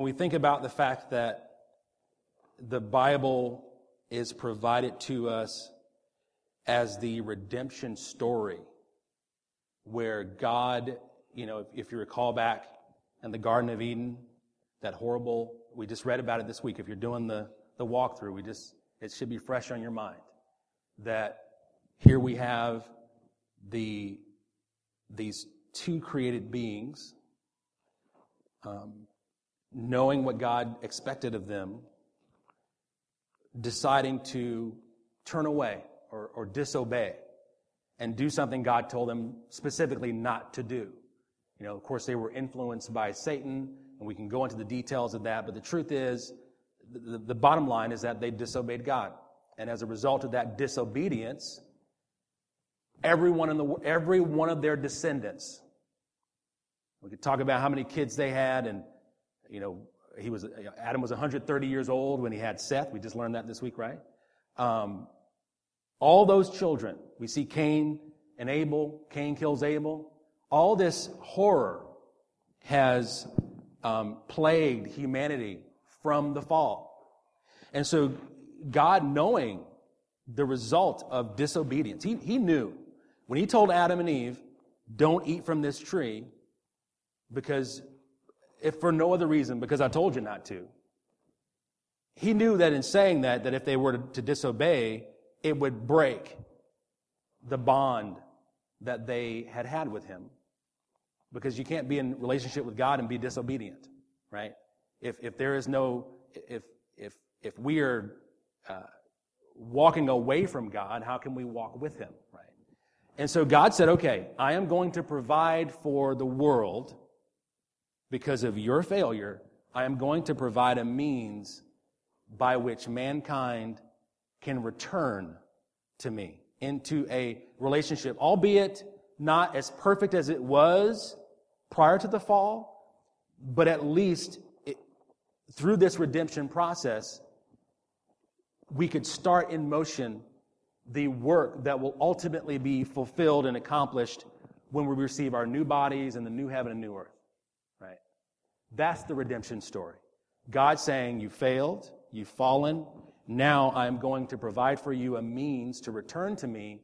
When we think about the fact that the Bible is provided to us as the redemption story, where God, you know, if, if you recall back in the Garden of Eden, that horrible, we just read about it this week. If you're doing the, the walkthrough, we just, it should be fresh on your mind. That here we have the, these two created beings, um, knowing what God expected of them, deciding to turn away or, or disobey and do something God told them specifically not to do. You know, of course, they were influenced by Satan, and we can go into the details of that, but the truth is, the, the bottom line is that they disobeyed God. And as a result of that disobedience, everyone in the every one of their descendants. We could talk about how many kids they had, and you know, he was Adam was 130 years old when he had Seth. We just learned that this week, right? Um, all those children, we see Cain and Abel. Cain kills Abel. All this horror has um, plagued humanity from the fall, and so God, knowing the result of disobedience, he, he knew when he told Adam and Eve, don't eat from this tree because, if for no other reason, because I told you not to, he knew that in saying that, that if they were to disobey, it would break the bond that they had had with him. Because you can't be in relationship with God and be disobedient, right? If, if there is no, if, if, if we are uh, walking away from God, how can we walk with him, right? And so God said, okay, I am going to provide for the world because of your failure. I am going to provide a means by which mankind can return to me into a relationship, albeit not as perfect as it was prior to the fall, but at least it, through this redemption process, we could start in motion the work that will ultimately be fulfilled and accomplished when we receive our new bodies and the new heaven and new earth. That's the redemption story. God saying, You failed, you've fallen. Now I'm going to provide for you a means to return to me.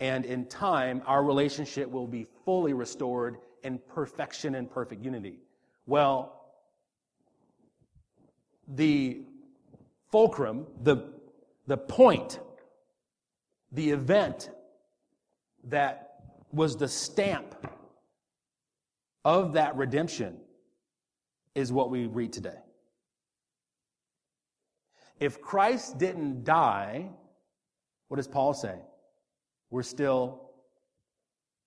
And in time, our relationship will be fully restored in perfection and perfect unity. Well, the fulcrum, the, the point the event that was the stamp of that redemption is what we read today. If Christ didn't die, what does Paul say? We're still,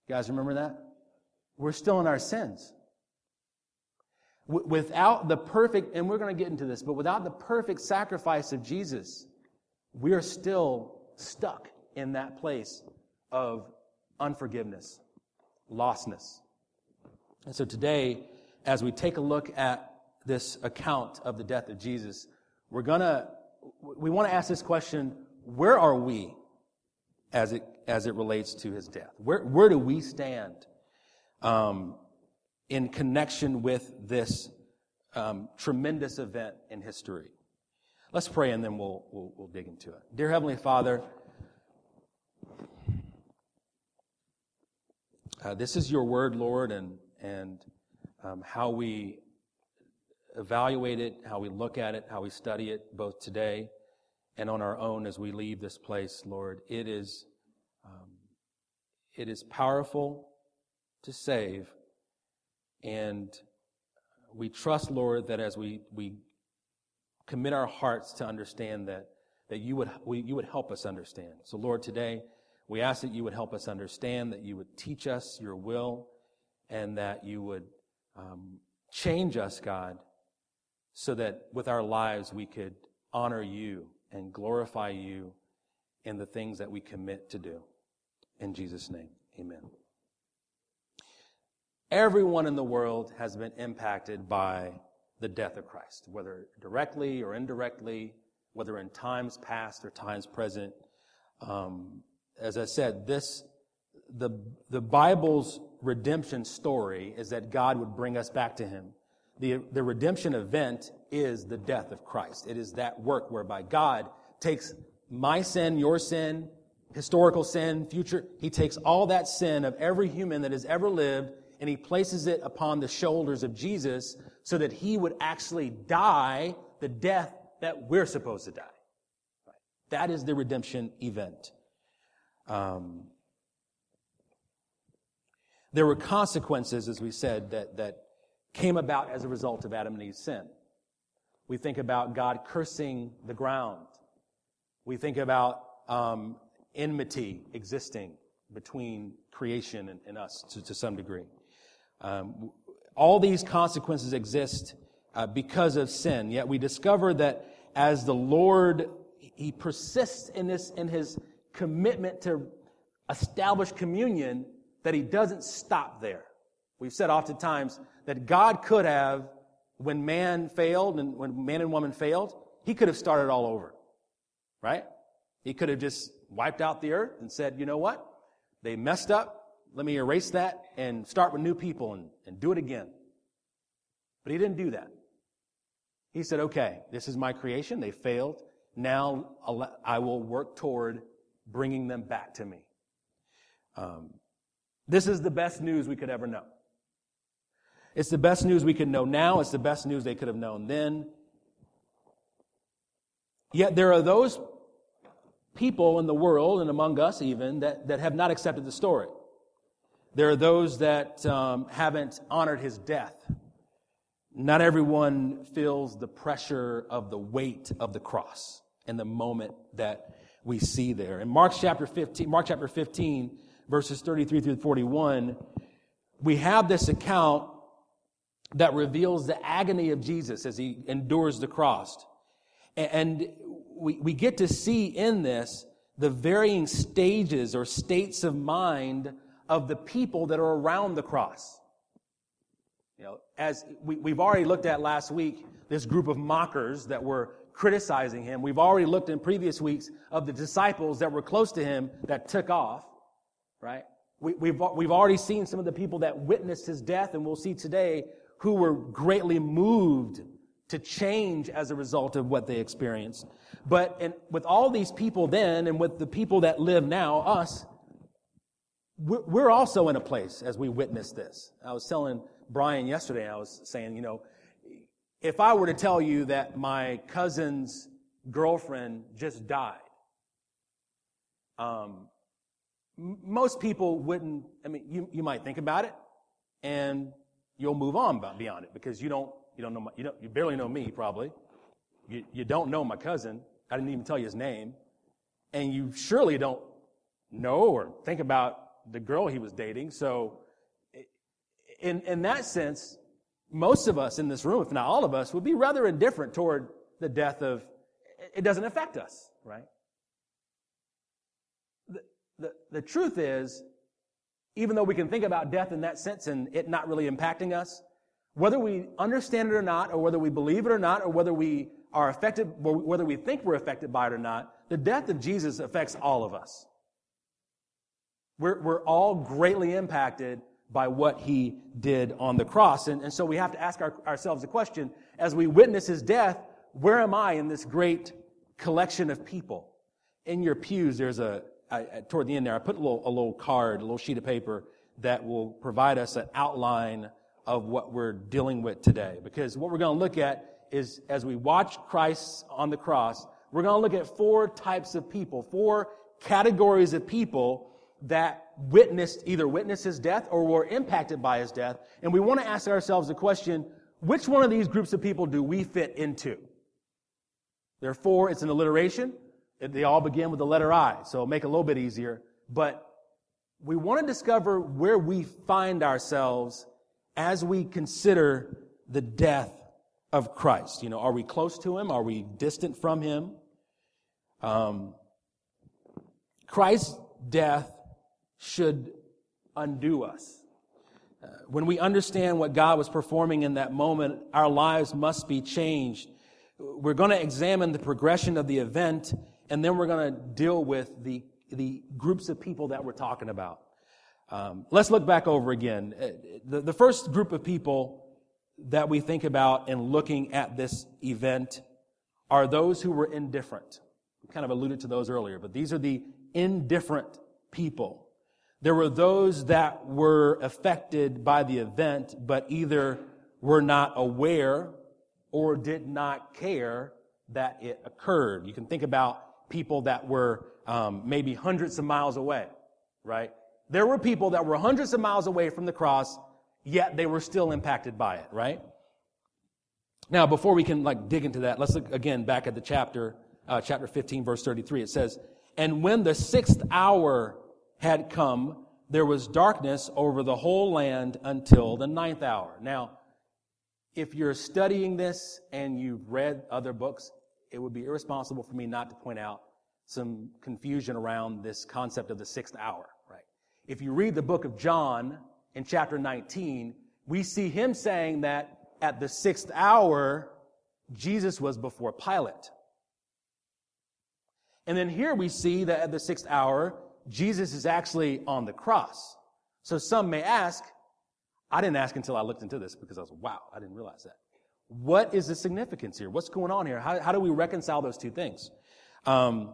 you guys remember that? We're still in our sins. W- without the perfect, and we're going to get into this, but without the perfect sacrifice of Jesus, we are still stuck in that place of unforgiveness, lostness. And so today, as we take a look at this account of the death of Jesus, we're gonna, we want to ask this question, where are we as it, as it relates to his death? Where, where do we stand um, in connection with this um, tremendous event in history? Let's pray and then we'll, we'll, we'll dig into it. Dear Heavenly Father, Uh, this is your word, Lord, and, and um, how we evaluate it, how we look at it, how we study it, both today and on our own as we leave this place, Lord. It is, um, it is powerful to save, and we trust, Lord, that as we, we commit our hearts to understand that, that you would, we, you would help us understand. So, Lord, today, we ask that you would help us understand, that you would teach us your will, and that you would um, change us, God, so that with our lives we could honor you and glorify you in the things that we commit to do. In Jesus' name, amen. Everyone in the world has been impacted by the death of Christ, whether directly or indirectly, whether in times past or times present. Um, as I said, this, the, the Bible's redemption story is that God would bring us back to Him. The, the redemption event is the death of Christ. It is that work whereby God takes my sin, your sin, historical sin, future, he takes all that sin of every human that has ever lived and he places it upon the shoulders of Jesus so that he would actually die the death that we're supposed to die. That is the redemption event. Um, there were consequences, as we said, that, that came about as a result of Adam and Eve's sin. We think about God cursing the ground. We think about um, enmity existing between creation and, and us to, to, some degree. Um, all these consequences exist uh, because of sin. Yet we discover that as the Lord, He persists in this, in His commitment to establish communion, that He doesn't stop there. We've said oftentimes that God could have, when man failed and when man and woman failed, He could have started all over. Right? He could have just wiped out the earth and said, you know what? They messed up. Let me erase that and start with new people and, and do it again. But he didn't do that. He said, okay, this is my creation. They failed. Now I will work toward bringing them back to me. Um, this is the best news we could ever know. It's the best news we could know now. It's the best news they could have known then. Yet there are those people in the world and among us even that, that have not accepted the story. There are those that um, haven't honored his death. Not everyone feels the pressure of the weight of the cross in the moment that we see there. In Mark chapter 15, Mark chapter 15, verses 33 through 41, we have this account that reveals the agony of Jesus as he endures the cross. And we, we get to see in this the varying stages or states of mind of the people that are around the cross. You know, as we, we've already looked at last week, this group of mockers that were criticizing him. We've already looked in previous weeks of the disciples that were close to him that took off, right? We, we've, we've already seen some of the people that witnessed his death, and we'll see today who were greatly moved to change as a result of what they experienced. But in, with all these people then, and with the people that live now, us, we're, we're also in a place as we witness this. I was telling Brian yesterday, I was saying, you know, if I were to tell you that my cousin's girlfriend just died, um, most people wouldn't, I mean, you, you might think about it and you'll move on beyond it because you don't you don't know my, you don't, you barely know me probably. You, you don't know my cousin. I didn't even tell you his name. And you surely don't know or think about the girl he was dating. So in, in that sense, most of us in this room, if not all of us, would be rather indifferent toward the death of, it doesn't affect us, right? The, the, the truth is, even though we can think about death in that sense and it not really impacting us, whether we understand it or not, or whether we believe it or not, or whether we are affected, whether we think we're affected by it or not, the death of Jesus affects all of us. We're, we're all greatly impacted by what he did on the cross. And, and so we have to ask our, ourselves a question as we witness his death, where am I in this great collection of people? In your pews, there's a, I, toward the end there, I put a little, a little card, a little sheet of paper that will provide us an outline of what we're dealing with today. Because what we're going to look at is as we watch Christ on the cross, we're going to look at four types of people, four categories of people that witnessed, either witnessed his death or were impacted by his death. And we want to ask ourselves the question, which one of these groups of people do we fit into? There are four, it's an alliteration. They all begin with the letter I, so make it a little bit easier. But we want to discover where we find ourselves as we consider the death of Christ. You know, are we close to him? Are we distant from him? Um, Christ's death should undo us. Uh, when we understand what God was performing in that moment, our lives must be changed. We're going to examine the progression of the event, and then we're going to deal with the, the groups of people that we're talking about. Um, let's look back over again. Uh, the, the first group of people that we think about in looking at this event are those who were indifferent. We kind of alluded to those earlier, but these are the indifferent people. There were those that were affected by the event, but either were not aware or did not care that it occurred. You can think about people that were um, maybe hundreds of miles away, right? There were people that were hundreds of miles away from the cross, yet they were still impacted by it, right? Now, before we can like dig into that, let's look again back at the chapter, uh, chapter 15, verse 33. It says, And when the sixth hour had come, there was darkness over the whole land until the ninth hour. Now, if you're studying this and you've read other books, it would be irresponsible for me not to point out some confusion around this concept of the sixth hour, right? If you read the book of John in chapter 19, we see him saying that at the sixth hour, Jesus was before Pilate. And then here we see that at the sixth hour, Jesus is actually on the cross. So some may ask, I didn't ask until I looked into this because I was, wow, I didn't realize that. What is the significance here? What's going on here? How, how do we reconcile those two things? Um,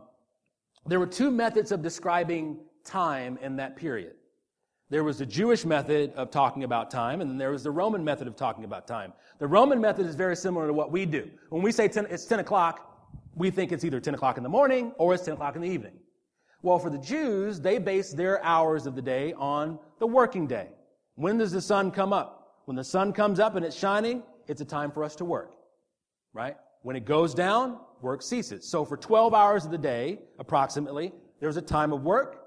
there were two methods of describing time in that period. There was the Jewish method of talking about time, and then there was the Roman method of talking about time. The Roman method is very similar to what we do. When we say 10, it's 10 o'clock, we think it's either 10 o'clock in the morning or it's 10 o'clock in the evening. Well, for the Jews, they base their hours of the day on the working day. When does the sun come up? When the sun comes up and it's shining, it's a time for us to work. Right? When it goes down, work ceases. So for 12 hours of the day, approximately, there's a time of work,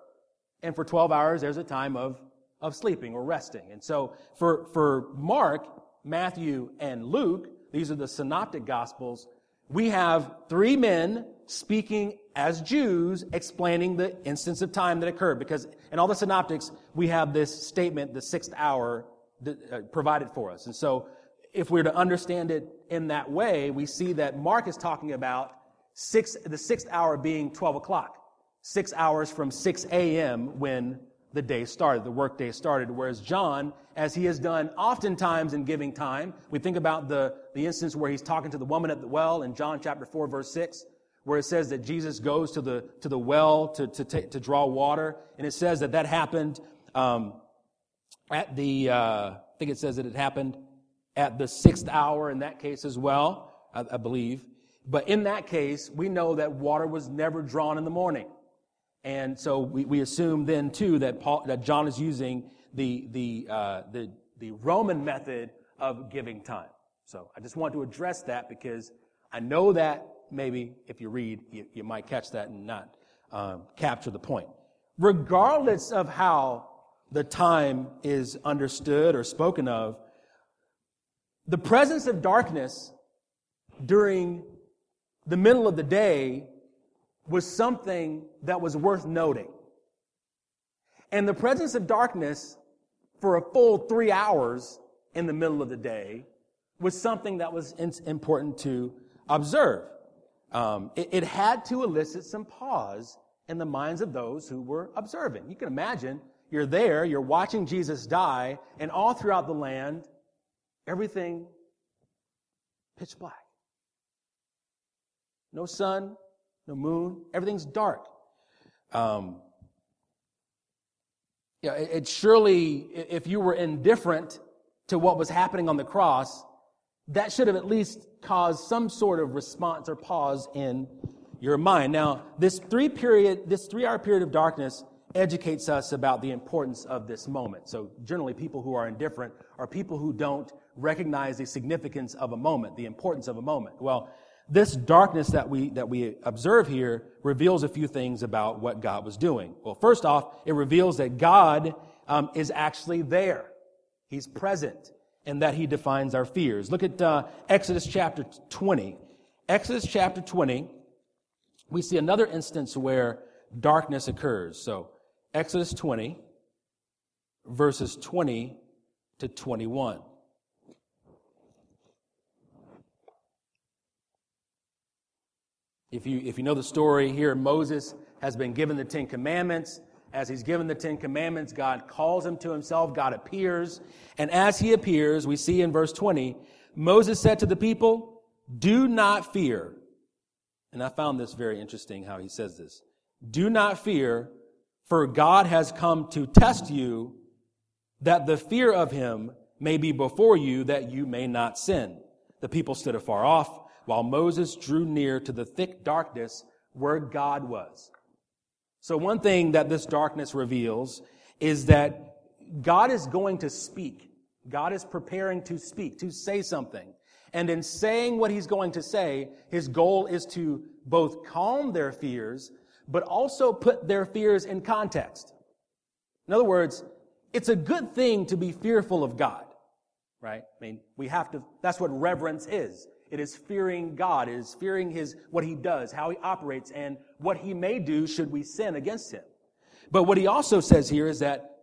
and for 12 hours, there's a time of of sleeping or resting. And so for, for Mark, Matthew, and Luke, these are the synoptic gospels, we have three men speaking as Jews explaining the instance of time that occurred. Because in all the synoptics, we have this statement, the sixth hour, uh, provided for us. And so if we we're to understand it in that way, we see that Mark is talking about six, the sixth hour being 12 o'clock. Six hours from 6 a.m. when the day started, the workday started. Whereas John, as he has done oftentimes in giving time, we think about the, the instance where he's talking to the woman at the well in John chapter 4, verse 6, where it says that Jesus goes to the, to the well to, to, take, to draw water. And it says that that happened um, at the, uh, I think it says that it happened at the sixth hour in that case as well, I, I believe. But in that case, we know that water was never drawn in the morning. And so we, we assume then too that Paul, that John is using the, the, uh, the, the Roman method of giving time. So I just want to address that because I know that maybe if you read, you, you might catch that and not um, capture the point. Regardless of how the time is understood or spoken of, the presence of darkness during the middle of the day was something that was worth noting. And the presence of darkness for a full three hours in the middle of the day was something that was important to observe. Um, it, it had to elicit some pause in the minds of those who were observing. You can imagine you're there, you're watching Jesus die, and all throughout the land, everything pitch black. No sun, no moon, everything's dark. Um, yeah, it, it surely, if you were indifferent to what was happening on the cross, that should have at least caused some sort of response or pause in your mind. Now, this three period, this three hour period of darkness educates us about the importance of this moment. So generally people who are indifferent are people who don't recognize the significance of a moment, the importance of a moment. Well, this darkness that we, that we observe here reveals a few things about what God was doing. Well, first off, it reveals that God um, is actually there. He's present and that he defines our fears. Look at uh, Exodus chapter 20. Exodus chapter 20, we see another instance where darkness occurs. So, Exodus 20, verses 20 to 21. If you, if you know the story here, Moses has been given the Ten Commandments, as he's given the Ten Commandments, God calls him to himself. God appears. And as he appears, we see in verse 20, Moses said to the people, Do not fear. And I found this very interesting how he says this. Do not fear, for God has come to test you, that the fear of him may be before you, that you may not sin. The people stood afar off, while Moses drew near to the thick darkness where God was. So one thing that this darkness reveals is that God is going to speak. God is preparing to speak, to say something. And in saying what he's going to say, his goal is to both calm their fears, but also put their fears in context. In other words, it's a good thing to be fearful of God, right? I mean, we have to, that's what reverence is. It is fearing God. It is fearing his, what he does, how he operates, and what he may do should we sin against him. But what he also says here is that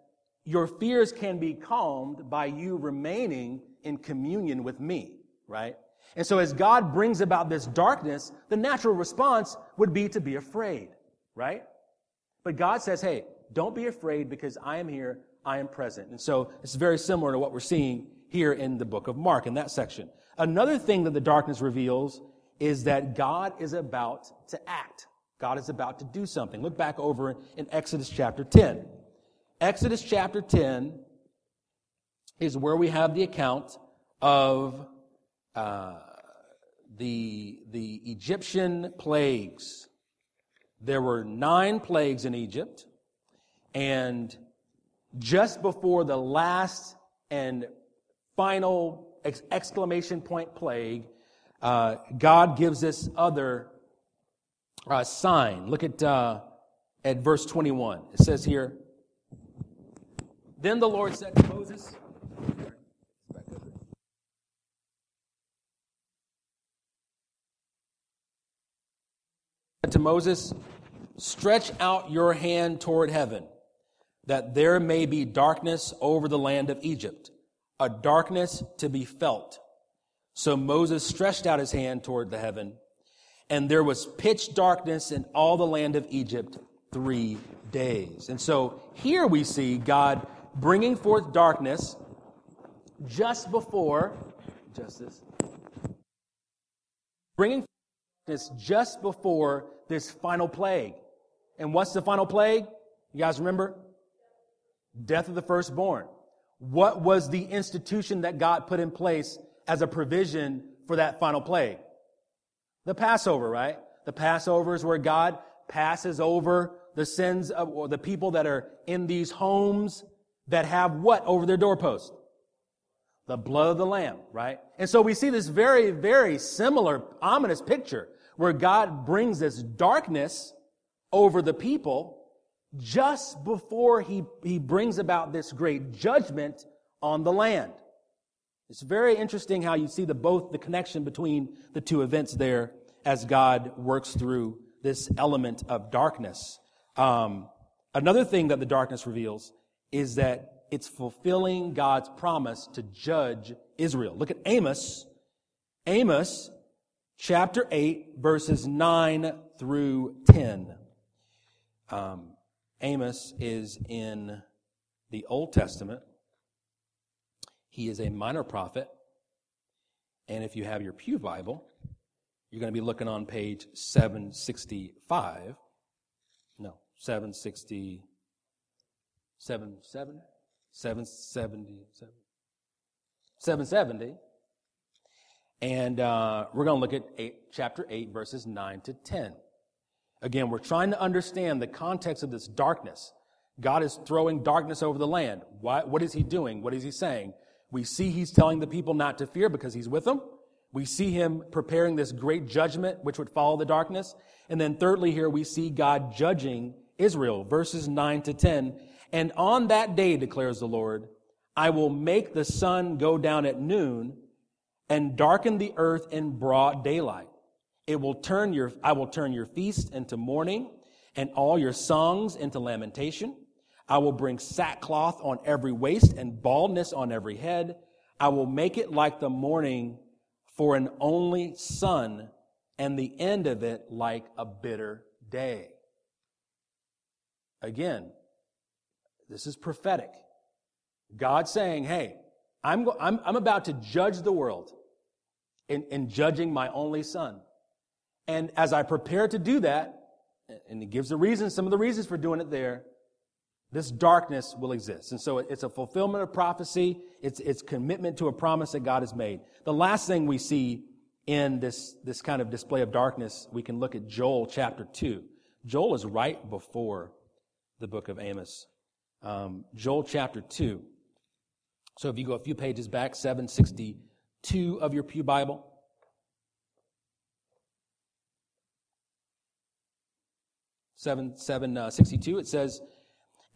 your fears can be calmed by you remaining in communion with me, right? And so as God brings about this darkness, the natural response would be to be afraid, right? But God says, hey, don't be afraid because I am here, I am present. And so it's very similar to what we're seeing here in the book of Mark in that section. Another thing that the darkness reveals is that God is about to act. God is about to do something. Look back over in Exodus chapter 10. Exodus chapter 10 is where we have the account of uh, the, the Egyptian plagues. There were nine plagues in Egypt, and just before the last and final exclamation point plague, uh, God gives this other uh, sign. Look at, uh, at verse 21. It says here, Then the Lord said to Moses, to Moses, Stretch out your hand toward heaven, that there may be darkness over the land of Egypt, a darkness to be felt. So Moses stretched out his hand toward the heaven, and there was pitch darkness in all the land of Egypt three days. And so here we see God bringing forth darkness just before justice, bringing this just before this final plague. And what's the final plague? You guys remember? Death of the firstborn. What was the institution that God put in place as a provision for that final plague? The Passover, right? The Passover is where God passes over the sins of or the people that are in these homes that have what over their doorpost? The blood of the lamb, right? And so we see this very, very similar, ominous picture where God brings this darkness over the people just before he, he brings about this great judgment on the land. It's very interesting how you see the both the connection between the two events there as God works through this element of darkness. Um, another thing that the darkness reveals is that it's fulfilling God's promise to judge Israel. Look at Amos. Amos chapter 8, verses 9 through 10. Um, Amos is in the Old Testament. He is a minor prophet. And if you have your Pew Bible, you're going to be looking on page 765. No, 760. 7, 7, 770, 770. And uh, we're going to look at eight, chapter 8, verses 9 to 10. Again, we're trying to understand the context of this darkness. God is throwing darkness over the land. Why, what is he doing? What is he saying? We see he's telling the people not to fear because he's with them. We see him preparing this great judgment which would follow the darkness. And then thirdly, here we see God judging Israel, verses 9 to 10. And on that day, declares the Lord, I will make the sun go down at noon and darken the earth in broad daylight. It will turn your, I will turn your feast into mourning and all your songs into lamentation. I will bring sackcloth on every waist and baldness on every head. I will make it like the morning for an only son and the end of it like a bitter day. Again, this is prophetic. God saying, hey, I'm, I'm, I'm about to judge the world in, in judging my only son. And as I prepare to do that, and he gives the reasons, some of the reasons for doing it there, this darkness will exist. And so it's a fulfillment of prophecy. It's, it's commitment to a promise that God has made. The last thing we see in this, this kind of display of darkness, we can look at Joel chapter 2. Joel is right before the book of Amos. Um, Joel chapter 2. So if you go a few pages back, 762 of your Pew Bible. Seven seven uh, sixty two. It says,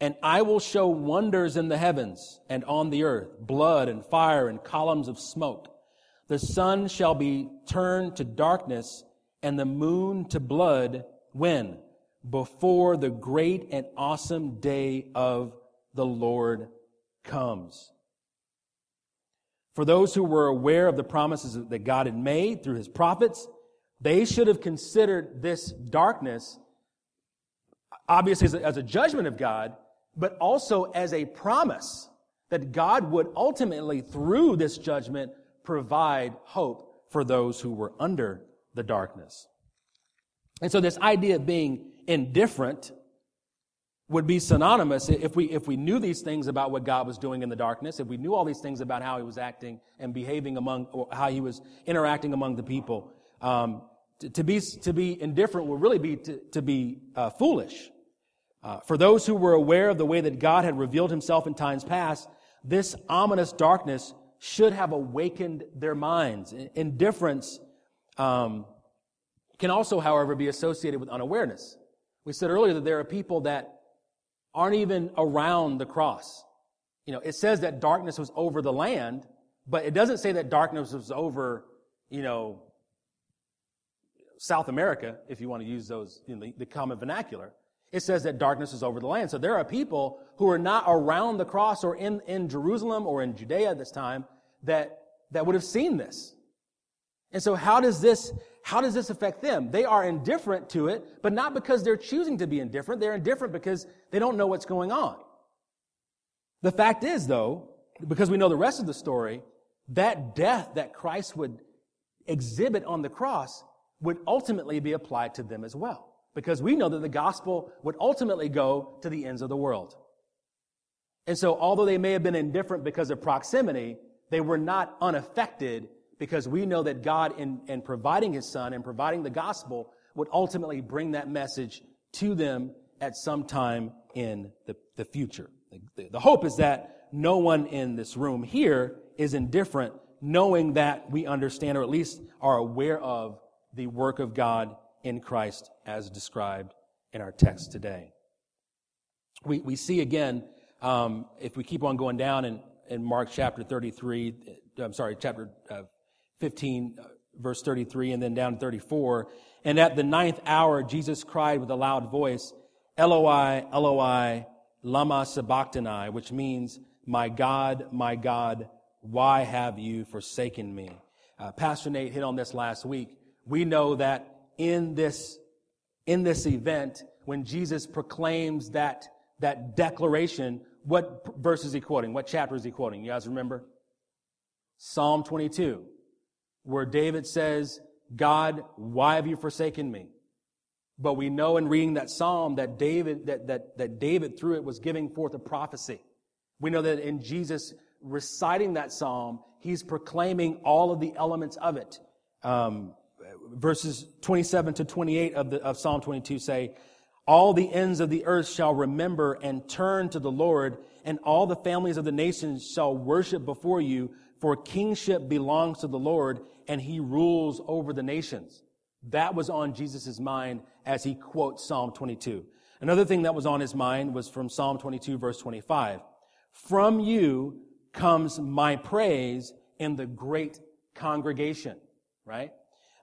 "And I will show wonders in the heavens and on the earth, blood and fire and columns of smoke. The sun shall be turned to darkness and the moon to blood. When before the great and awesome day of the Lord comes." For those who were aware of the promises that God had made through his prophets, they should have considered this darkness, obviously as a, as a, judgment of God, but also as a promise that God would ultimately, through this judgment, provide hope for those who were under the darkness. And so this idea of being indifferent would be synonymous if we, if we knew these things about what God was doing in the darkness, if we knew all these things about how he was acting and behaving among, or how he was interacting among the people. Um, to, to, be, to be indifferent would really be to, to be uh, foolish. Uh, for those who were aware of the way that God had revealed himself in times past, this ominous darkness should have awakened their minds. Indifference um, can also, however, be associated with unawareness. We said earlier that there are people that aren't even around the cross. You know, it says that darkness was over the land, but it doesn't say that darkness was over, you know, South America, if you want to use those, know, the, the common vernacular. It says that darkness is over the land. So there are people who are not around the cross or in, in Jerusalem or in Judea at this time that, that would have seen this. And so how does this, how does this affect them? They are indifferent to it, but not because they're choosing to be indifferent. They're indifferent because they don't know what's going on. The fact is, though, because we know the rest of the story, that death that Christ would exhibit on the cross would ultimately be applied to them as well. Because we know that the gospel would ultimately go to the ends of the world. And so, although they may have been indifferent because of proximity, they were not unaffected because we know that God, in, in providing His Son and providing the gospel, would ultimately bring that message to them at some time in the, the future. The, the hope is that no one in this room here is indifferent, knowing that we understand or at least are aware of the work of God in Christ as described in our text today. We, we see again, um, if we keep on going down in, in Mark chapter 33, I'm sorry, chapter uh, 15, uh, verse 33, and then down to 34. And at the ninth hour, Jesus cried with a loud voice, Eloi, Eloi, lama sabachthani, which means, my God, my God, why have you forsaken me? Uh, Pastor Nate hit on this last week. We know that in this, in this event, when Jesus proclaims that, that declaration, what verse is he quoting? What chapter is he quoting? You guys remember? Psalm 22 where David says, God, why have you forsaken me? But we know in reading that psalm that David, that, that, that David through it was giving forth a prophecy. We know that in Jesus reciting that psalm, he's proclaiming all of the elements of it. Um, verses 27 to 28 of, the, of Psalm 22 say, all the ends of the earth shall remember and turn to the Lord, and all the families of the nations shall worship before you, for kingship belongs to the Lord, and he rules over the nations. That was on Jesus' mind as he quotes Psalm 22. Another thing that was on his mind was from Psalm 22, verse 25. From you comes my praise in the great congregation, right?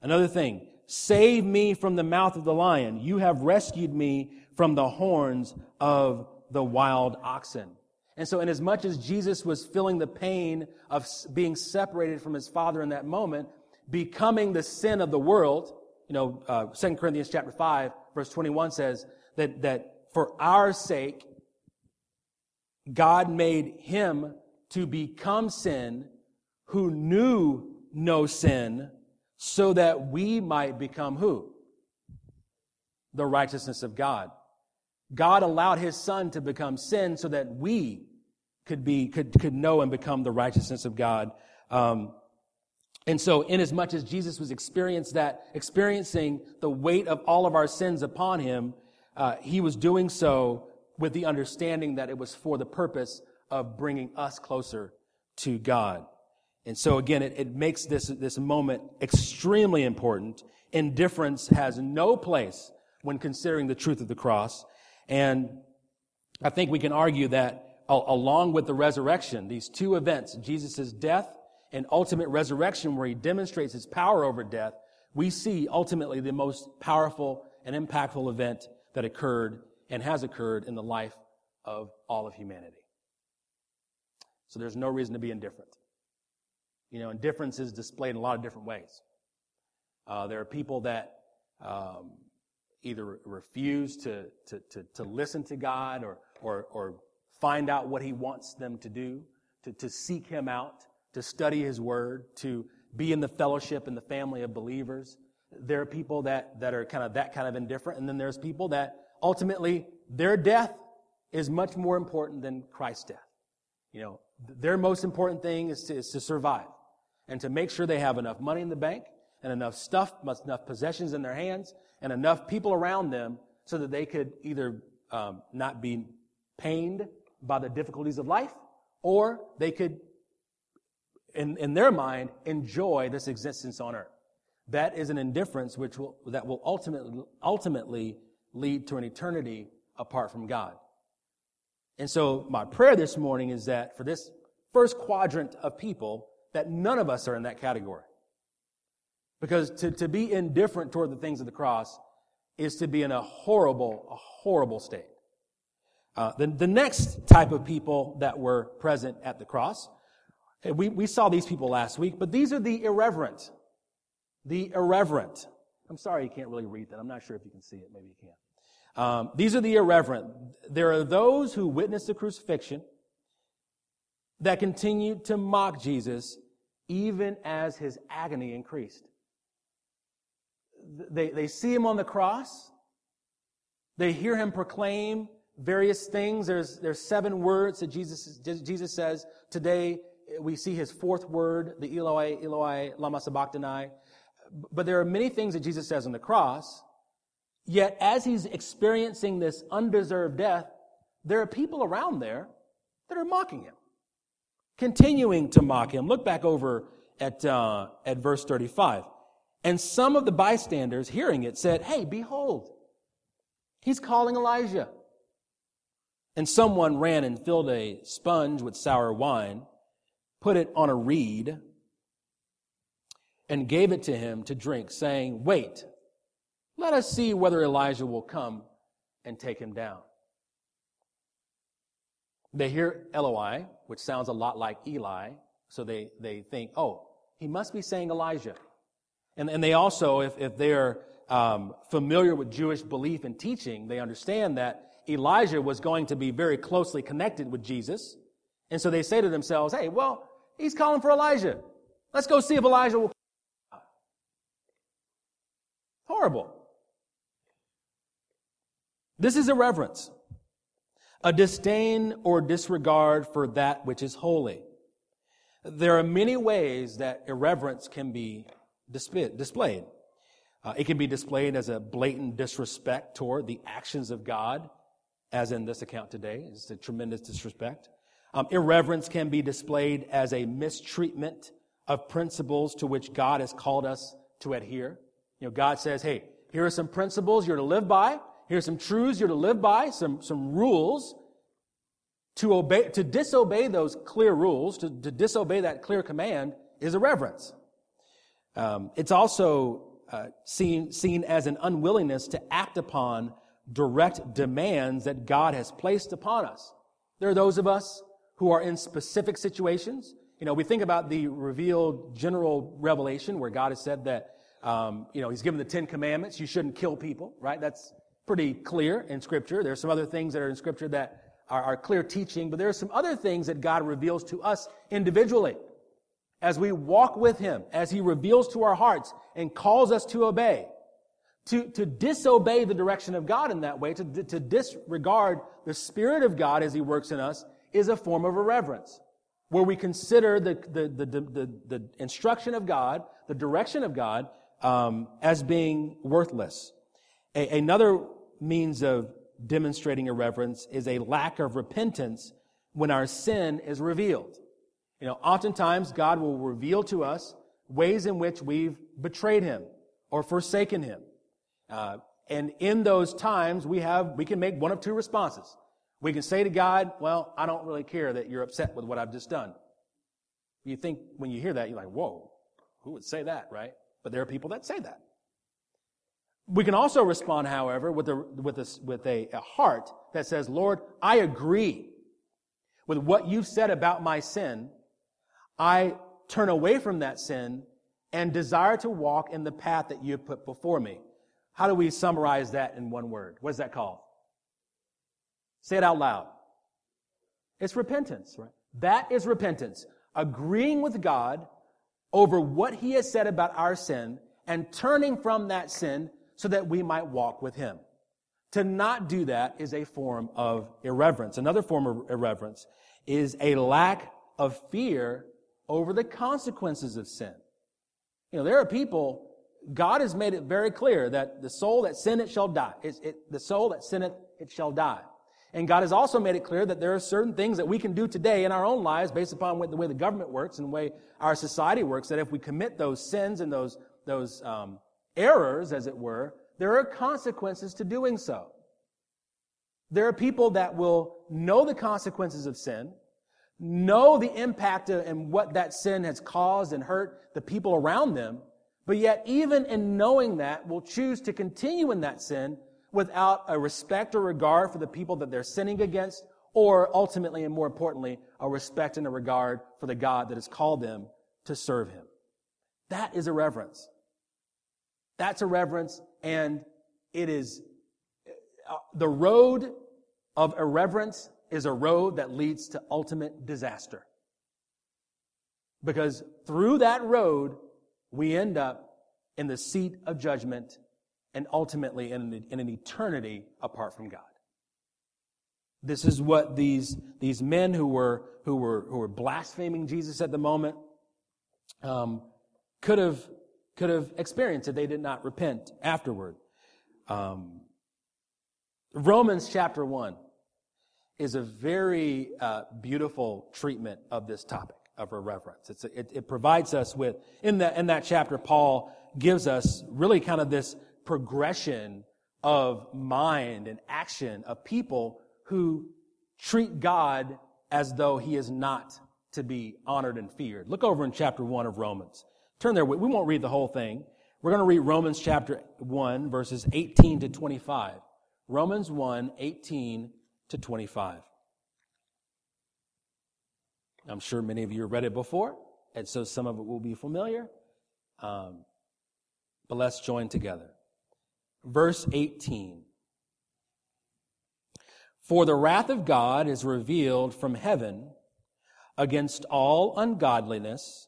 Another thing, save me from the mouth of the lion. You have rescued me from the horns of the wild oxen. And so, in as much as Jesus was feeling the pain of being separated from his Father in that moment, becoming the sin of the world, you know, uh, 2 Corinthians chapter 5, verse 21 says that, that for our sake, God made him to become sin who knew no sin so that we might become who? The righteousness of God. God allowed his son to become sin so that we could be, could, could know and become the righteousness of God. Um, and so, inasmuch as much as Jesus was that, experiencing the weight of all of our sins upon him, uh, he was doing so with the understanding that it was for the purpose of bringing us closer to God. And so again, it, it makes this, this moment extremely important. Indifference has no place when considering the truth of the cross. And I think we can argue that along with the resurrection, these two events, Jesus' death and ultimate resurrection, where he demonstrates his power over death, we see ultimately the most powerful and impactful event that occurred and has occurred in the life of all of humanity. So there's no reason to be indifferent. You know, indifference is displayed in a lot of different ways. Uh, there are people that um, either refuse to, to, to, to, listen to God or, or, or find out what He wants them to do, to, to seek Him out, to study His Word, to be in the fellowship and the family of believers. There are people that, that are kind of that kind of indifferent, and then there's people that ultimately their death is much more important than Christ's death. You know, their most important thing is to, is to survive and to make sure they have enough money in the bank and enough stuff, enough possessions in their hands and enough people around them so that they could either um, not be pained by the difficulties of life or they could, in, in their mind, enjoy this existence on earth. That is an indifference which will, that will ultimately, ultimately lead to an eternity apart from God. And so my prayer this morning is that for this first quadrant of people, that none of us are in that category. Because to, to be indifferent toward the things of the cross is to be in a horrible, a horrible state. Uh, the, the next type of people that were present at the cross, we, we saw these people last week, but these are the irreverent. The irreverent. I'm sorry you can't really read that. I'm not sure if you can see it. Maybe you can. Um, these are the irreverent. There are those who witnessed the crucifixion that continued to mock Jesus even as his agony increased. They, they see him on the cross. They hear him proclaim various things. There's, there's seven words that Jesus, Jesus says. Today, we see his fourth word, the Eloi, Eloi, lama sabachthani. But there are many things that Jesus says on the cross Yet, as he's experiencing this undeserved death, there are people around there that are mocking him, continuing to mock him. Look back over at, uh, at verse 35. And some of the bystanders, hearing it, said, Hey, behold, he's calling Elijah. And someone ran and filled a sponge with sour wine, put it on a reed, and gave it to him to drink, saying, Wait let us see whether Elijah will come and take him down. They hear Eloi, which sounds a lot like Eli, so they, they think, oh, he must be saying Elijah. And, and they also, if, if they're um, familiar with Jewish belief and teaching, they understand that Elijah was going to be very closely connected with Jesus. And so they say to themselves, hey, well, he's calling for Elijah. Let's go see if Elijah will. Horrible. This is irreverence, a disdain or disregard for that which is holy. There are many ways that irreverence can be displayed. Uh, it can be displayed as a blatant disrespect toward the actions of God, as in this account today. It's a tremendous disrespect. Um, irreverence can be displayed as a mistreatment of principles to which God has called us to adhere. You know, God says, hey, here are some principles you're to live by. Here's some truths you're to live by, some, some rules. To obey, to disobey those clear rules, to, to disobey that clear command is irreverence. Um, it's also uh, seen, seen as an unwillingness to act upon direct demands that God has placed upon us. There are those of us who are in specific situations. You know, we think about the revealed general revelation where God has said that, um, you know, He's given the Ten Commandments. You shouldn't kill people, right? That's pretty clear in Scripture. There are some other things that are in Scripture that are, our clear teaching, but there are some other things that God reveals to us individually as we walk with Him, as He reveals to our hearts and calls us to obey. To, to disobey the direction of God in that way, to, to disregard the Spirit of God as He works in us, is a form of irreverence, where we consider the, the, the, the, the instruction of God, the direction of God, um, as being worthless. A, another means of demonstrating irreverence is a lack of repentance when our sin is revealed. You know, oftentimes God will reveal to us ways in which we've betrayed Him or forsaken Him. Uh, and in those times, we have, we can make one of two responses. We can say to God, well, I don't really care that you're upset with what I've just done. You think when you hear that, you're like, whoa, who would say that, right? But there are people that say that. We can also respond, however, with a, with a, with a, a heart that says, Lord, I agree with what you've said about my sin. I turn away from that sin and desire to walk in the path that you've put before me. How do we summarize that in one word? What is that called? Say it out loud. It's repentance, right? That is repentance. Agreeing with God over what He has said about our sin and turning from that sin so that we might walk with Him. To not do that is a form of irreverence. Another form of irreverence is a lack of fear over the consequences of sin. You know, there are people, God has made it very clear that the soul that sinneth shall die. It, the soul that sinneth, it shall die. And God has also made it clear that there are certain things that we can do today in our own lives based upon the way the government works and the way our society works, that if we commit those sins and those, those um, errors, as it were, there are consequences to doing so. There are people that will know the consequences of sin, know the impact of, and what that sin has caused and hurt the people around them, but yet even in knowing that will choose to continue in that sin without a respect or regard for the people that they're sinning against, or ultimately and more importantly, a respect and a regard for the God that has called them to serve him. That is irreverence. That's irreverence, and it is uh, the road of irreverence is a road that leads to ultimate disaster. Because through that road, we end up in the seat of judgment and ultimately in an, in an eternity apart from God. This is what these, these men who were, who, were, who were blaspheming Jesus at the moment um, could have could have experienced if they did not repent afterward. Um, Romans chapter 1 is a very uh, beautiful treatment of this topic of irreverence. A, it, it, provides us with, in that, in that chapter, Paul gives us really kind of this progression of mind and action of people who treat God as though he is not to be honored and feared. Look over in chapter 1 of Romans. Turn there. We won't read the whole thing. We're going to read Romans chapter 1, verses 18 to 25. Romans 1, 18 to 25. I'm sure many of you have read it before, and so some of it will be familiar. Um, but let's join together. Verse 18. For the wrath of God is revealed from heaven against all ungodliness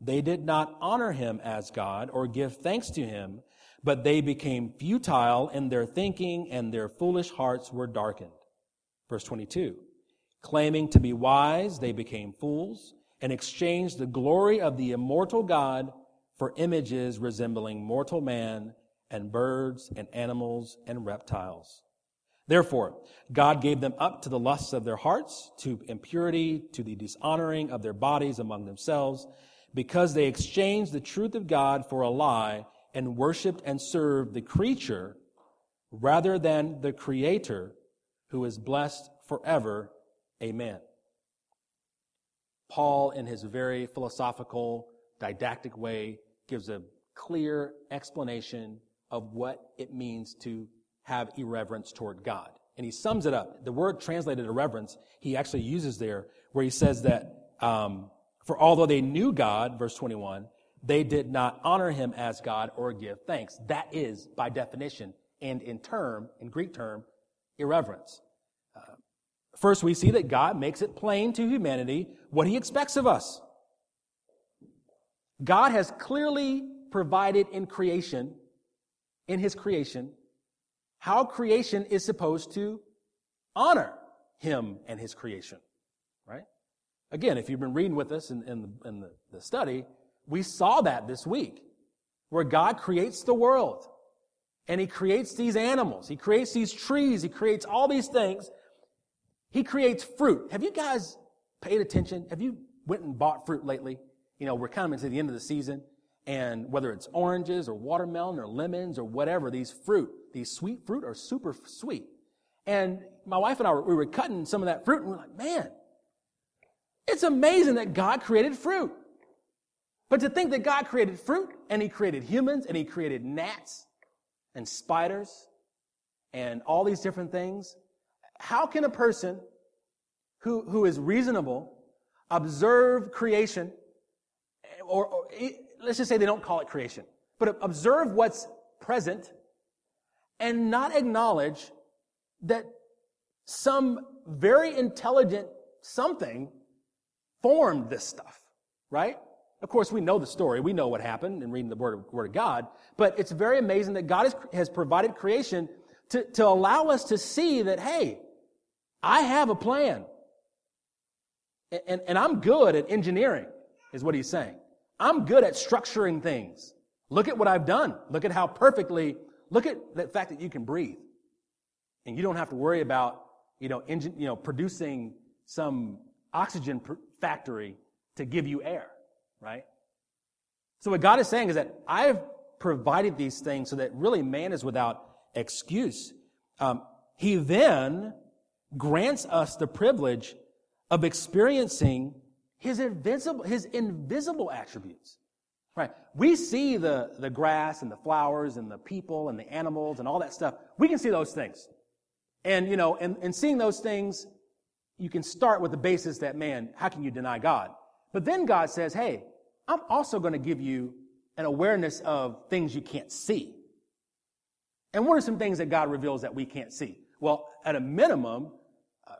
they did not honor him as God or give thanks to him, but they became futile in their thinking and their foolish hearts were darkened. Verse 22. Claiming to be wise, they became fools and exchanged the glory of the immortal God for images resembling mortal man and birds and animals and reptiles. Therefore, God gave them up to the lusts of their hearts, to impurity, to the dishonoring of their bodies among themselves, because they exchanged the truth of God for a lie and worshiped and served the creature rather than the creator who is blessed forever. Amen. Paul, in his very philosophical, didactic way, gives a clear explanation of what it means to have irreverence toward God. And he sums it up. The word translated irreverence, he actually uses there, where he says that, um, for although they knew God, verse 21, they did not honor him as God or give thanks. That is, by definition, and in term, in Greek term, irreverence. Uh, first, we see that God makes it plain to humanity what he expects of us. God has clearly provided in creation, in his creation, how creation is supposed to honor him and his creation. Again, if you've been reading with us in, in, the, in the, the study, we saw that this week, where God creates the world. And he creates these animals. He creates these trees. He creates all these things. He creates fruit. Have you guys paid attention? Have you went and bought fruit lately? You know, we're coming to the end of the season. And whether it's oranges or watermelon or lemons or whatever, these fruit, these sweet fruit are super sweet. And my wife and I, we were cutting some of that fruit and we're like, man, it's amazing that God created fruit. But to think that God created fruit and he created humans and he created gnats and spiders and all these different things, how can a person who, who is reasonable observe creation or, or let's just say they don't call it creation, but observe what's present and not acknowledge that some very intelligent something formed this stuff, right? Of course, we know the story. We know what happened in reading the Word of, Word of God. But it's very amazing that God has, has provided creation to, to allow us to see that, hey, I have a plan. And, and, and I'm good at engineering, is what he's saying. I'm good at structuring things. Look at what I've done. Look at how perfectly, look at the fact that you can breathe. And you don't have to worry about, you know, engine, you know, producing some oxygen factory to give you air, right? So what God is saying is that I've provided these things so that really man is without excuse. Um, he then grants us the privilege of experiencing his invisible, his invisible attributes. Right? We see the, the grass and the flowers and the people and the animals and all that stuff. We can see those things. And, you know, and, and seeing those things, you can start with the basis that, man, how can you deny God? But then God says, hey, I'm also going to give you an awareness of things you can't see. And what are some things that God reveals that we can't see? Well, at a minimum, uh,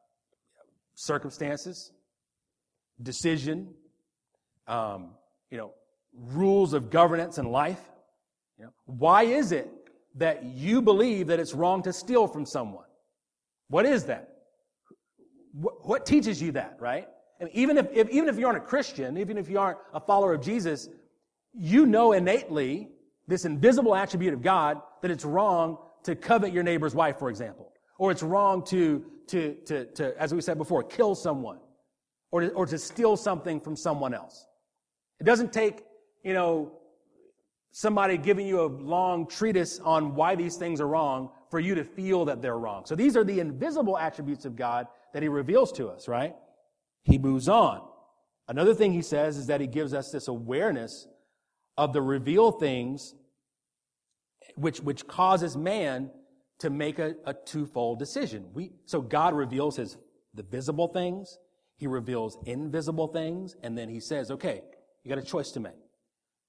circumstances, decision, um, you know, rules of governance and life. You know, why is it that you believe that it's wrong to steal from someone? What is that? What, what teaches you that, right? And even if, if, even if you aren't a Christian, even if you aren't a follower of Jesus, you know innately this invisible attribute of God that it's wrong to covet your neighbor's wife, for example, or it's wrong to, to, to, to as we said before, kill someone, or to, or to steal something from someone else. It doesn't take, you know, somebody giving you a long treatise on why these things are wrong for you to feel that they're wrong. So these are the invisible attributes of God that he reveals to us, right? He moves on. Another thing he says is that he gives us this awareness of the revealed things which, which causes man to make a, a twofold decision. We, so God reveals his, the visible things he reveals invisible things, and then he says, okay, you got a choice to make.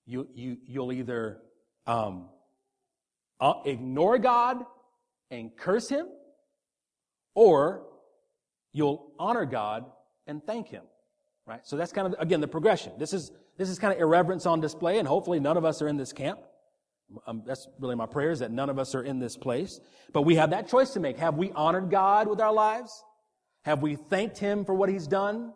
You, you, you'll either um, uh, ignore God and curse him, or you'll honor God and thank him. Right? So that's kind of, again, the progression. This is, this is kind of irreverence on display, and hopefully none of us are in this camp. Um, that's really my prayer is that none of us are in this place. But we have that choice to make. Have we honored God with our lives? Have we thanked him for what he's done?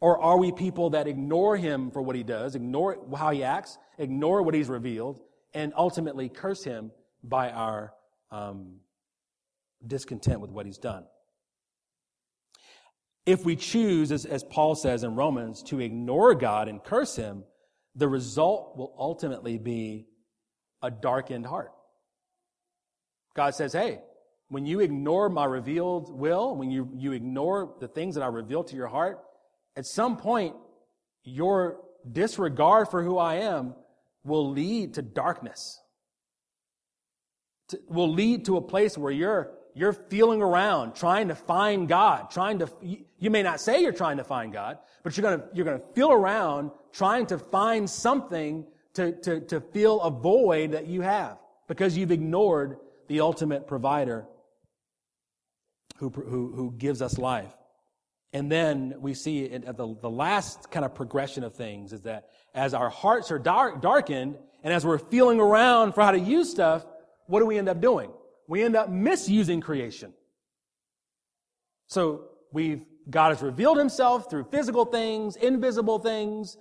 Or are we people that ignore him for what he does, ignore how he acts, ignore what he's revealed, and ultimately curse him by our um, discontent with what he's done? If we choose, as, as Paul says in Romans, to ignore God and curse him, the result will ultimately be a darkened heart. God says, hey, when you ignore my revealed will, when you, you ignore the things that I reveal to your heart, at some point, your disregard for who I am will lead to darkness. To, will lead to a place where you're, you're feeling around, trying to find God, trying to, you may not say you're trying to find God, but you're gonna, you're gonna feel around trying to find something to, to, to fill a void that you have because you've ignored the ultimate provider who, who, who gives us life. And then we see at the, the last kind of progression of things is that as our hearts are dark, darkened and as we're feeling around for how to use stuff, what do we end up doing? We end up misusing creation. So we've, God has revealed himself through physical things, invisible things.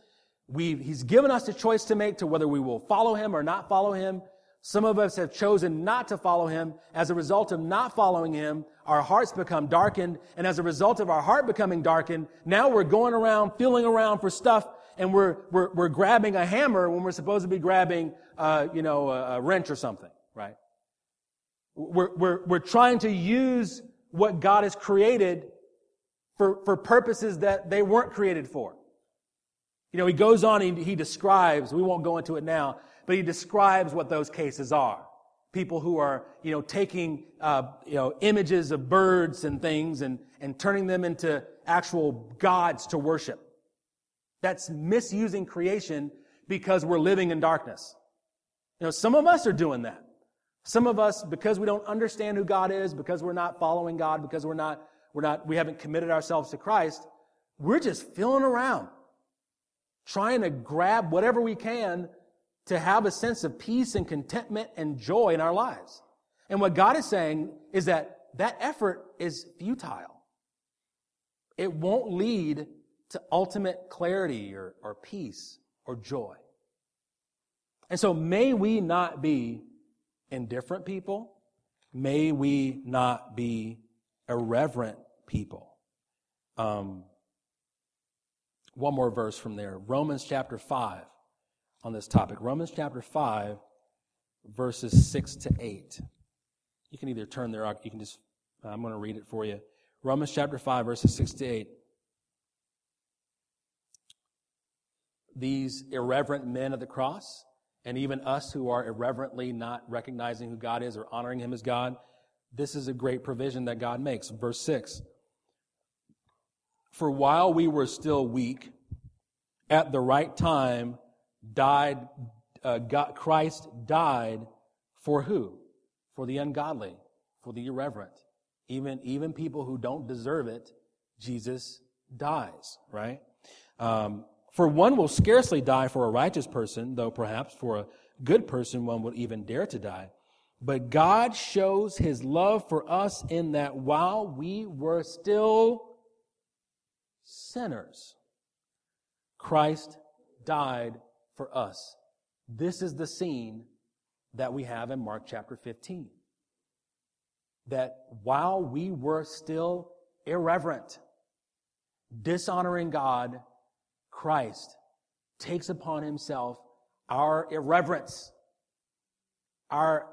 We've, he's given us a choice to make to whether we will follow him or not follow him. Some of us have chosen not to follow him. As a result of not following him, our hearts become darkened. And as a result of our heart becoming darkened, now we're going around, feeling around for stuff, and we're, we're, we're grabbing a hammer when we're supposed to be grabbing, uh, you know, a, a wrench or something? We're, we're, we're trying to use what God has created for, for purposes that they weren't created for. You know, he goes on, he, he describes, we won't go into it now, but he describes what those cases are. People who are, you know, taking, uh, you know, images of birds and things and, and turning them into actual gods to worship. That's misusing creation because we're living in darkness. You know, some of us are doing that. Some of us, because we don't understand who God is, because we're not following God, because we're not, we're not, we haven't committed ourselves to Christ, we're just feeling around, trying to grab whatever we can to have a sense of peace and contentment and joy in our lives. And what God is saying is that that effort is futile. It won't lead to ultimate clarity or, or peace or joy. And so may we not be indifferent people. May we not be irreverent people. Um, one more verse from there. Romans chapter 5 on this topic. Romans chapter 5, verses 6 to 8. You can either turn there, or you can just, I'm going to read it for you. Romans chapter 5, verses 6 to 8. These irreverent men of the cross, and even us who are irreverently not recognizing who God is or honoring Him as God, this is a great provision that God makes. Verse 6 For while we were still weak, at the right time, died, uh, God, Christ died for who? For the ungodly, for the irreverent. Even, even people who don't deserve it, Jesus dies, right? Um, for one will scarcely die for a righteous person, though perhaps for a good person one would even dare to die. But God shows his love for us in that while we were still sinners, Christ died for us. This is the scene that we have in Mark chapter 15. That while we were still irreverent, dishonoring God, Christ takes upon himself our irreverence, our,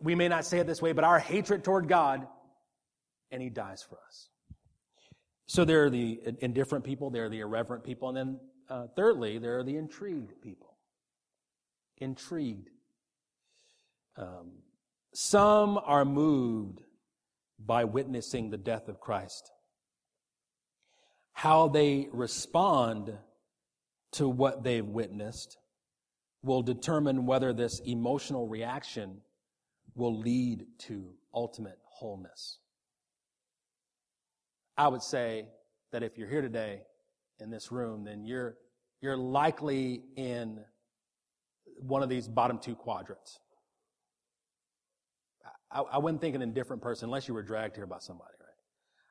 we may not say it this way, but our hatred toward God, and he dies for us. So there are the indifferent people, there are the irreverent people, and then uh, thirdly, there are the intrigued people. Intrigued. Um, some are moved by witnessing the death of Christ. How they respond to what they've witnessed will determine whether this emotional reaction will lead to ultimate wholeness. I would say that if you're here today in this room, then you're, you're likely in one of these bottom two quadrants. I, I wouldn't think an indifferent person, unless you were dragged here by somebody, right?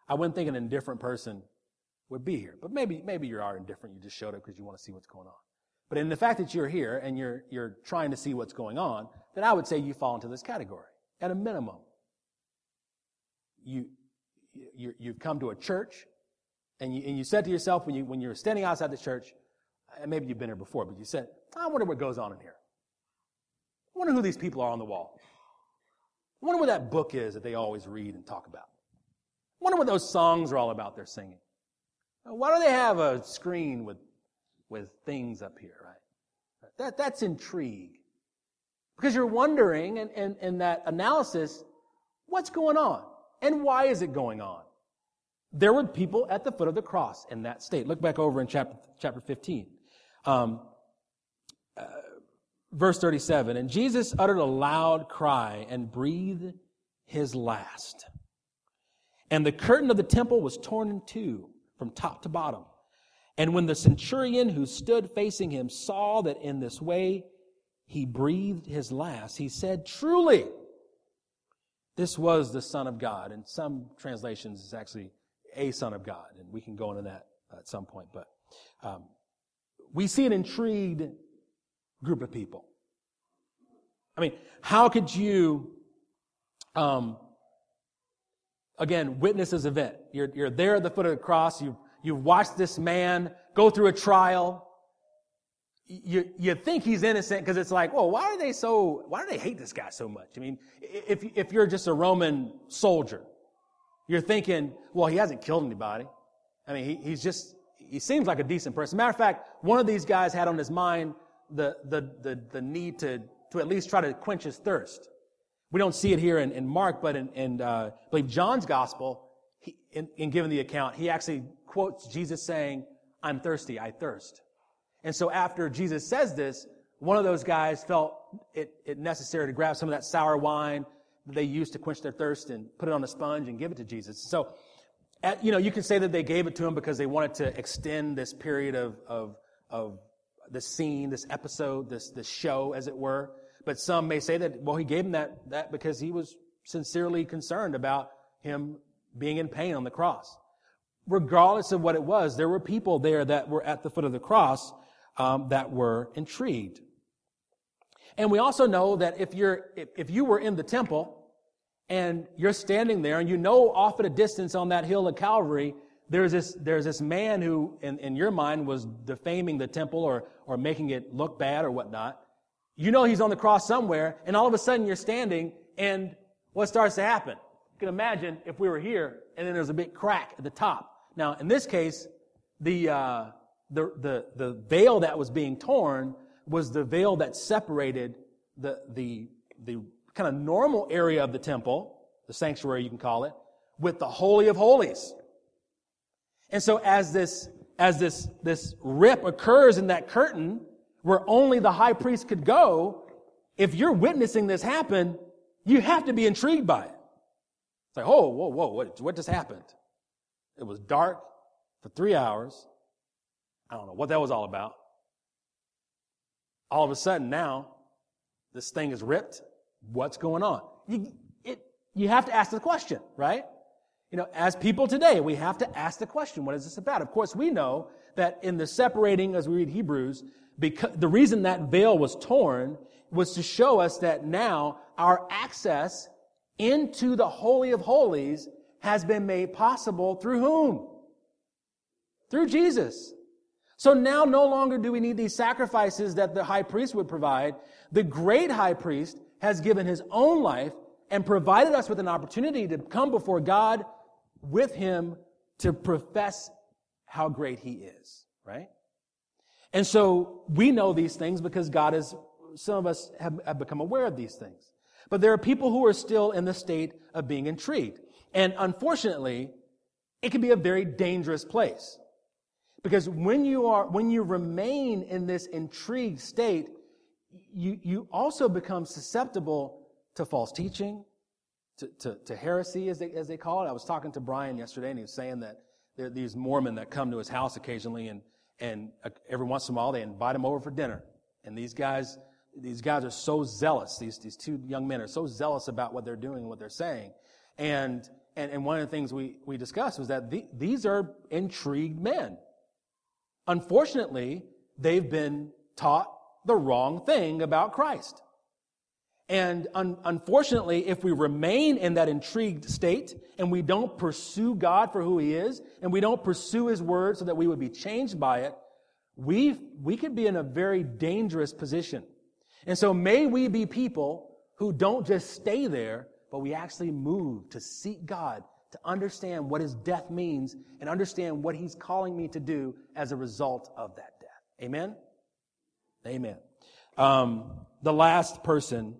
I wouldn't think an indifferent person would be here. But maybe, maybe you are indifferent. You just showed up because you want to see what's going on. But in the fact that you're here and you're, you're trying to see what's going on, then I would say you fall into this category at a minimum. You, you, you've come to a church and you, and you said to yourself when you, when you're standing outside the church, and maybe you've been here before, but you said, I wonder what goes on in here. I wonder who these people are on the wall. I wonder what that book is that they always read and talk about. I wonder what those songs are all about they're singing. Why do they have a screen with, with things up here, right? That, that's intrigue. Because you're wondering, and, and, and that analysis, what's going on? And why is it going on? There were people at the foot of the cross in that state. Look back over in chapter, chapter 15. Um, uh, verse 37. And Jesus uttered a loud cry and breathed his last. And the curtain of the temple was torn in two from top to bottom. And when the centurion who stood facing him saw that in this way he breathed his last, he said, Truly, this was the Son of God. In some translations, it's actually a Son of God. And we can go into that at some point. But um, we see an intrigued group of people. I mean, how could you, um, again, witness this event? You're, you're there at the foot of the cross. You, you've watched this man go through a trial. You, you think he's innocent because it's like, well, why are they so, why do they hate this guy so much? I mean, if, if you're just a Roman soldier, you're thinking, well, he hasn't killed anybody. I mean, he, he's just, he seems like a decent person. Matter of fact, one of these guys had on his mind the, the, the, the need to, to at least try to quench his thirst. We don't see it here in, in Mark, but in, in uh, I believe John's gospel, he, in, in giving the account, he actually quotes Jesus saying, I'm thirsty, I thirst. And so after Jesus says this, one of those guys felt it, it necessary to grab some of that sour wine, that they used to quench their thirst and put it on a sponge and give it to Jesus. So, at, you know, you can say that they gave it to him because they wanted to extend this period of, of, of this scene, this episode, this, this show, as it were. But some may say that, well, he gave him that, that because he was sincerely concerned about him being in pain on the cross. Regardless of what it was, there were people there that were at the foot of the cross um, that were intrigued. And we also know that if you're, if, if you were in the temple and you're standing there and you know off at a distance on that hill of Calvary, there's this, there's this man who, in, in your mind, was defaming the temple or, or making it look bad or whatnot. You know he's on the cross somewhere, and all of a sudden you're standing, and what starts to happen? You can imagine if we were here, and then there's a big crack at the top. Now, in this case, the, uh, the, the, the veil that was being torn was the veil that separated the, the, the kind of normal area of the temple, the sanctuary you can call it, with the Holy of Holies. And so as this, as this, this rip occurs in that curtain, where only the high priest could go, if you're witnessing this happen, you have to be intrigued by it. It's like, oh, whoa, whoa, what, what just happened? It was dark for three hours. I don't know what that was all about. All of a sudden now, this thing is ripped what's going on? You, it, you have to ask the question, right? You know, as people today, we have to ask the question, what is this about? Of course, we know that in the separating, as we read Hebrews, because the reason that veil was torn was to show us that now our access into the Holy of Holies has been made possible through whom? Through Jesus. So now no longer do we need these sacrifices that the high priest would provide. The great high priest has given his own life and provided us with an opportunity to come before God with him to profess how great he is, right? And so we know these things because God is, some of us have, have become aware of these things. But there are people who are still in the state of being intrigued. And unfortunately, it can be a very dangerous place. Because when you are, when you remain in this intrigued state, you, you also become susceptible to false teaching, to, to, to heresy, as they, as they call it. I was talking to Brian yesterday, and he was saying that there are these Mormon that come to his house occasionally, and, and uh, every once in a while they invite him over for dinner. And these guys, these guys are so zealous. These, these two young men are so zealous about what they're doing and what they're saying. And, and, and one of the things we, we discussed was that the, these are intrigued men. Unfortunately, they've been taught the wrong thing about Christ. And un- unfortunately, if we remain in that intrigued state and we don't pursue God for who He is and we don't pursue His Word so that we would be changed by it, we, we could be in a very dangerous position. And so may we be people who don't just stay there, but we actually move to seek God, to understand what his death means, and understand what he's calling me to do as a result of that death. Amen? Amen. Um, the last person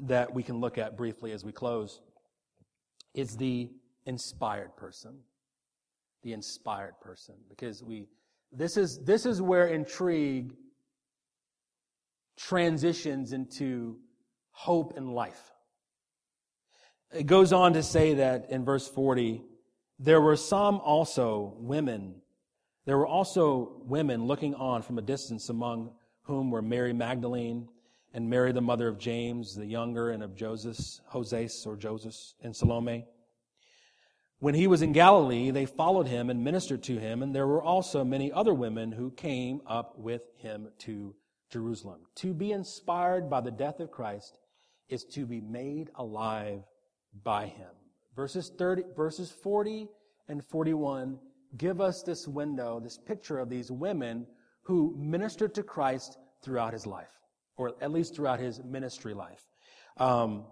that we can look at briefly as we close is the inspired person. The inspired person. Because we, this is, this is where intrigue transitions into hope and life. It goes on to say that in verse 40, there were some also women. There were also women looking on from a distance among whom were Mary Magdalene and Mary, the mother of James, the younger, and of Joseph, Joses or Joseph, and Salome. When he was in Galilee, they followed him and ministered to him, and there were also many other women who came up with him to Jerusalem. To be inspired by the death of Christ is to be made alive by him. Verses 30, verses 40 and 41 give us this window, this picture of these women who ministered to Christ throughout his life, or at least throughout his ministry life. Um,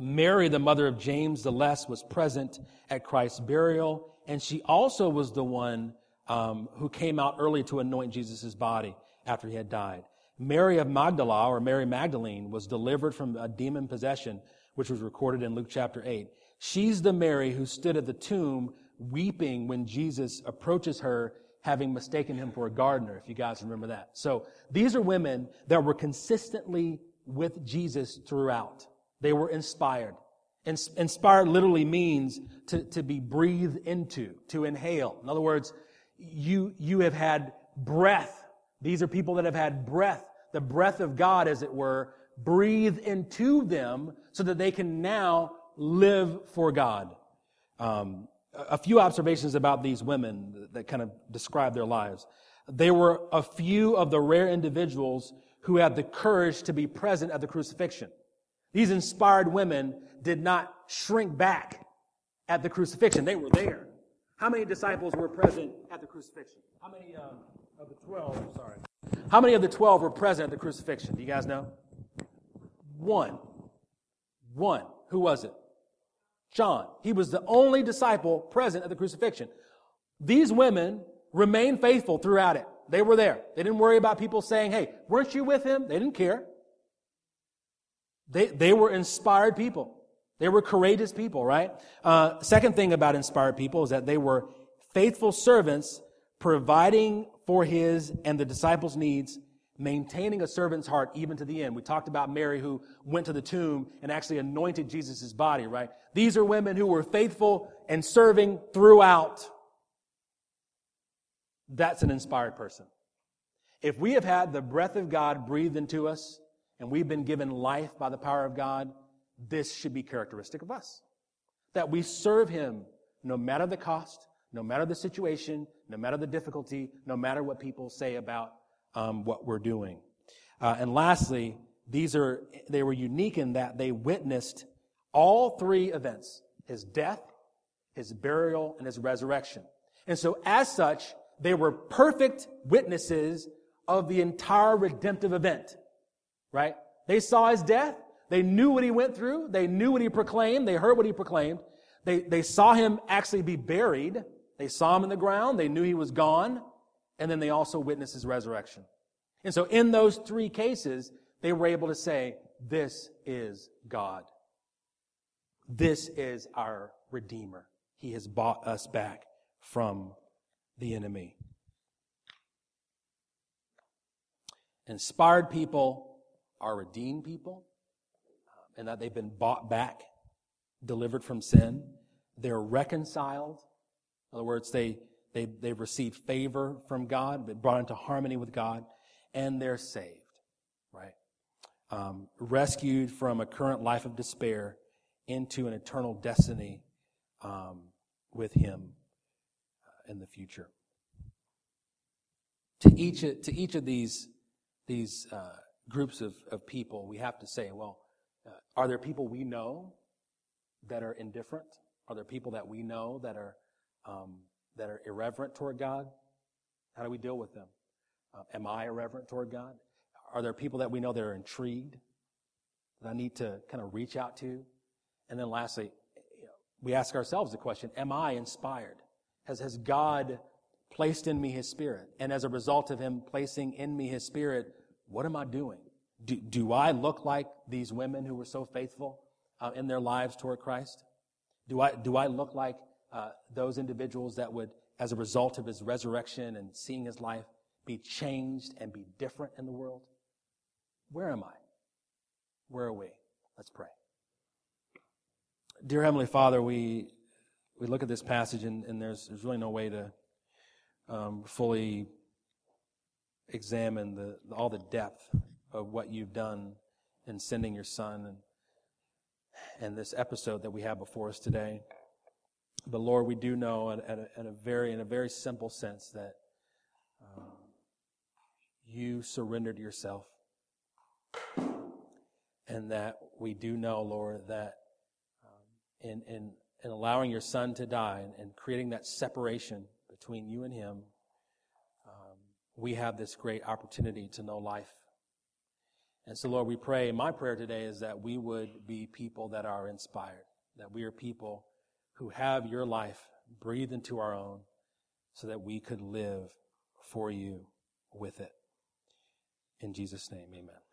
Mary, the mother of James the Less, was present at Christ's burial, and she also was the one um, who came out early to anoint Jesus' body after he had died. Mary of Magdala, or Mary Magdalene, was delivered from a demon possession, which was recorded in Luke chapter 8. She's the Mary who stood at the tomb weeping when Jesus approaches her having mistaken him for a gardener, if you guys remember that. So these are women that were consistently with Jesus throughout. They were inspired. Inspired literally means to, to be breathed into, to inhale. In other words, you, you have had breath. These are people that have had breath, the breath of God, as it were, breathe into them so that they can now live for God. Um, a few observations about these women that kind of describe their lives. They were a few of the rare individuals who had the courage to be present at the crucifixion. These inspired women did not shrink back at the crucifixion. They were there. How many disciples were present at the crucifixion? How many um, of the 12, sorry. How many of the 12 were present at the crucifixion? Do you guys know? One. One. Who was it? John. He was the only disciple present at the crucifixion. These women remained faithful throughout it. They were there. They didn't worry about people saying, hey, weren't you with him? They didn't care. They, they were inspired people. They were courageous people, right? Uh, second thing about inspired people is that they were faithful servants providing for his and the disciples' needs maintaining a servant's heart even to the end. We talked about Mary who went to the tomb and actually anointed Jesus' body, right? These are women who were faithful and serving throughout. That's an inspired person. If we have had the breath of God breathed into us and we've been given life by the power of God, this should be characteristic of us. That we serve Him no matter the cost, no matter the situation, no matter the difficulty, no matter what people say about um, what we're doing. Uh, and lastly, these are they were unique in that they witnessed all three events: his death, his burial, and his resurrection. And so, as such, they were perfect witnesses of the entire redemptive event. Right? They saw his death. They knew what he went through. They knew what he proclaimed. They heard what he proclaimed. They, they saw him actually be buried. They saw him in the ground. They knew he was gone and then they also witness his resurrection. And so in those three cases, they were able to say, this is God. This is our Redeemer. He has bought us back from the enemy. Inspired people are redeemed people, um, and that they've been bought back, delivered from sin. They're reconciled. In other words, they, they, they've received favor from God, been brought into harmony with God, and they're saved, right? Um, rescued from a current life of despair into an eternal destiny um, with Him uh, in the future. To each, to each of these, these uh, groups of, of people, we have to say, well, uh, are there people we know that are indifferent? Are there people that we know that are um, that are irreverent toward God? How do we deal with them? Uh, am I irreverent toward God? Are there people that we know that are intrigued? that I need to kind of reach out to? And then lastly, we ask ourselves the question, am I inspired? Has, has God placed in me his spirit? And as a result of him placing in me his spirit, what am I doing? Do, do I look like these women who were so faithful uh, in their lives toward Christ? Do I, do I look like uh, those individuals that would, as a result of his resurrection and seeing his life, be changed and be different in the world? Where am I? Where are we? Let's pray. Dear Heavenly Father, we, we look at this passage and, and there's, there's really no way to um, fully examine the, all the depth of what you've done in sending your son and, and this episode that we have before us today. But Lord, we do know at, at, a, at a, very, in a very simple sense that um, you surrendered yourself. And that we do know, Lord, that um, in, in, in allowing your son to die and, and creating that separation between you and him, um, we have this great opportunity to know life. And so, Lord, we pray, my prayer today is that we would be people that are inspired, that we are people who have your life breathed into our own so that we could live for you with it. In Jesus' name, amen.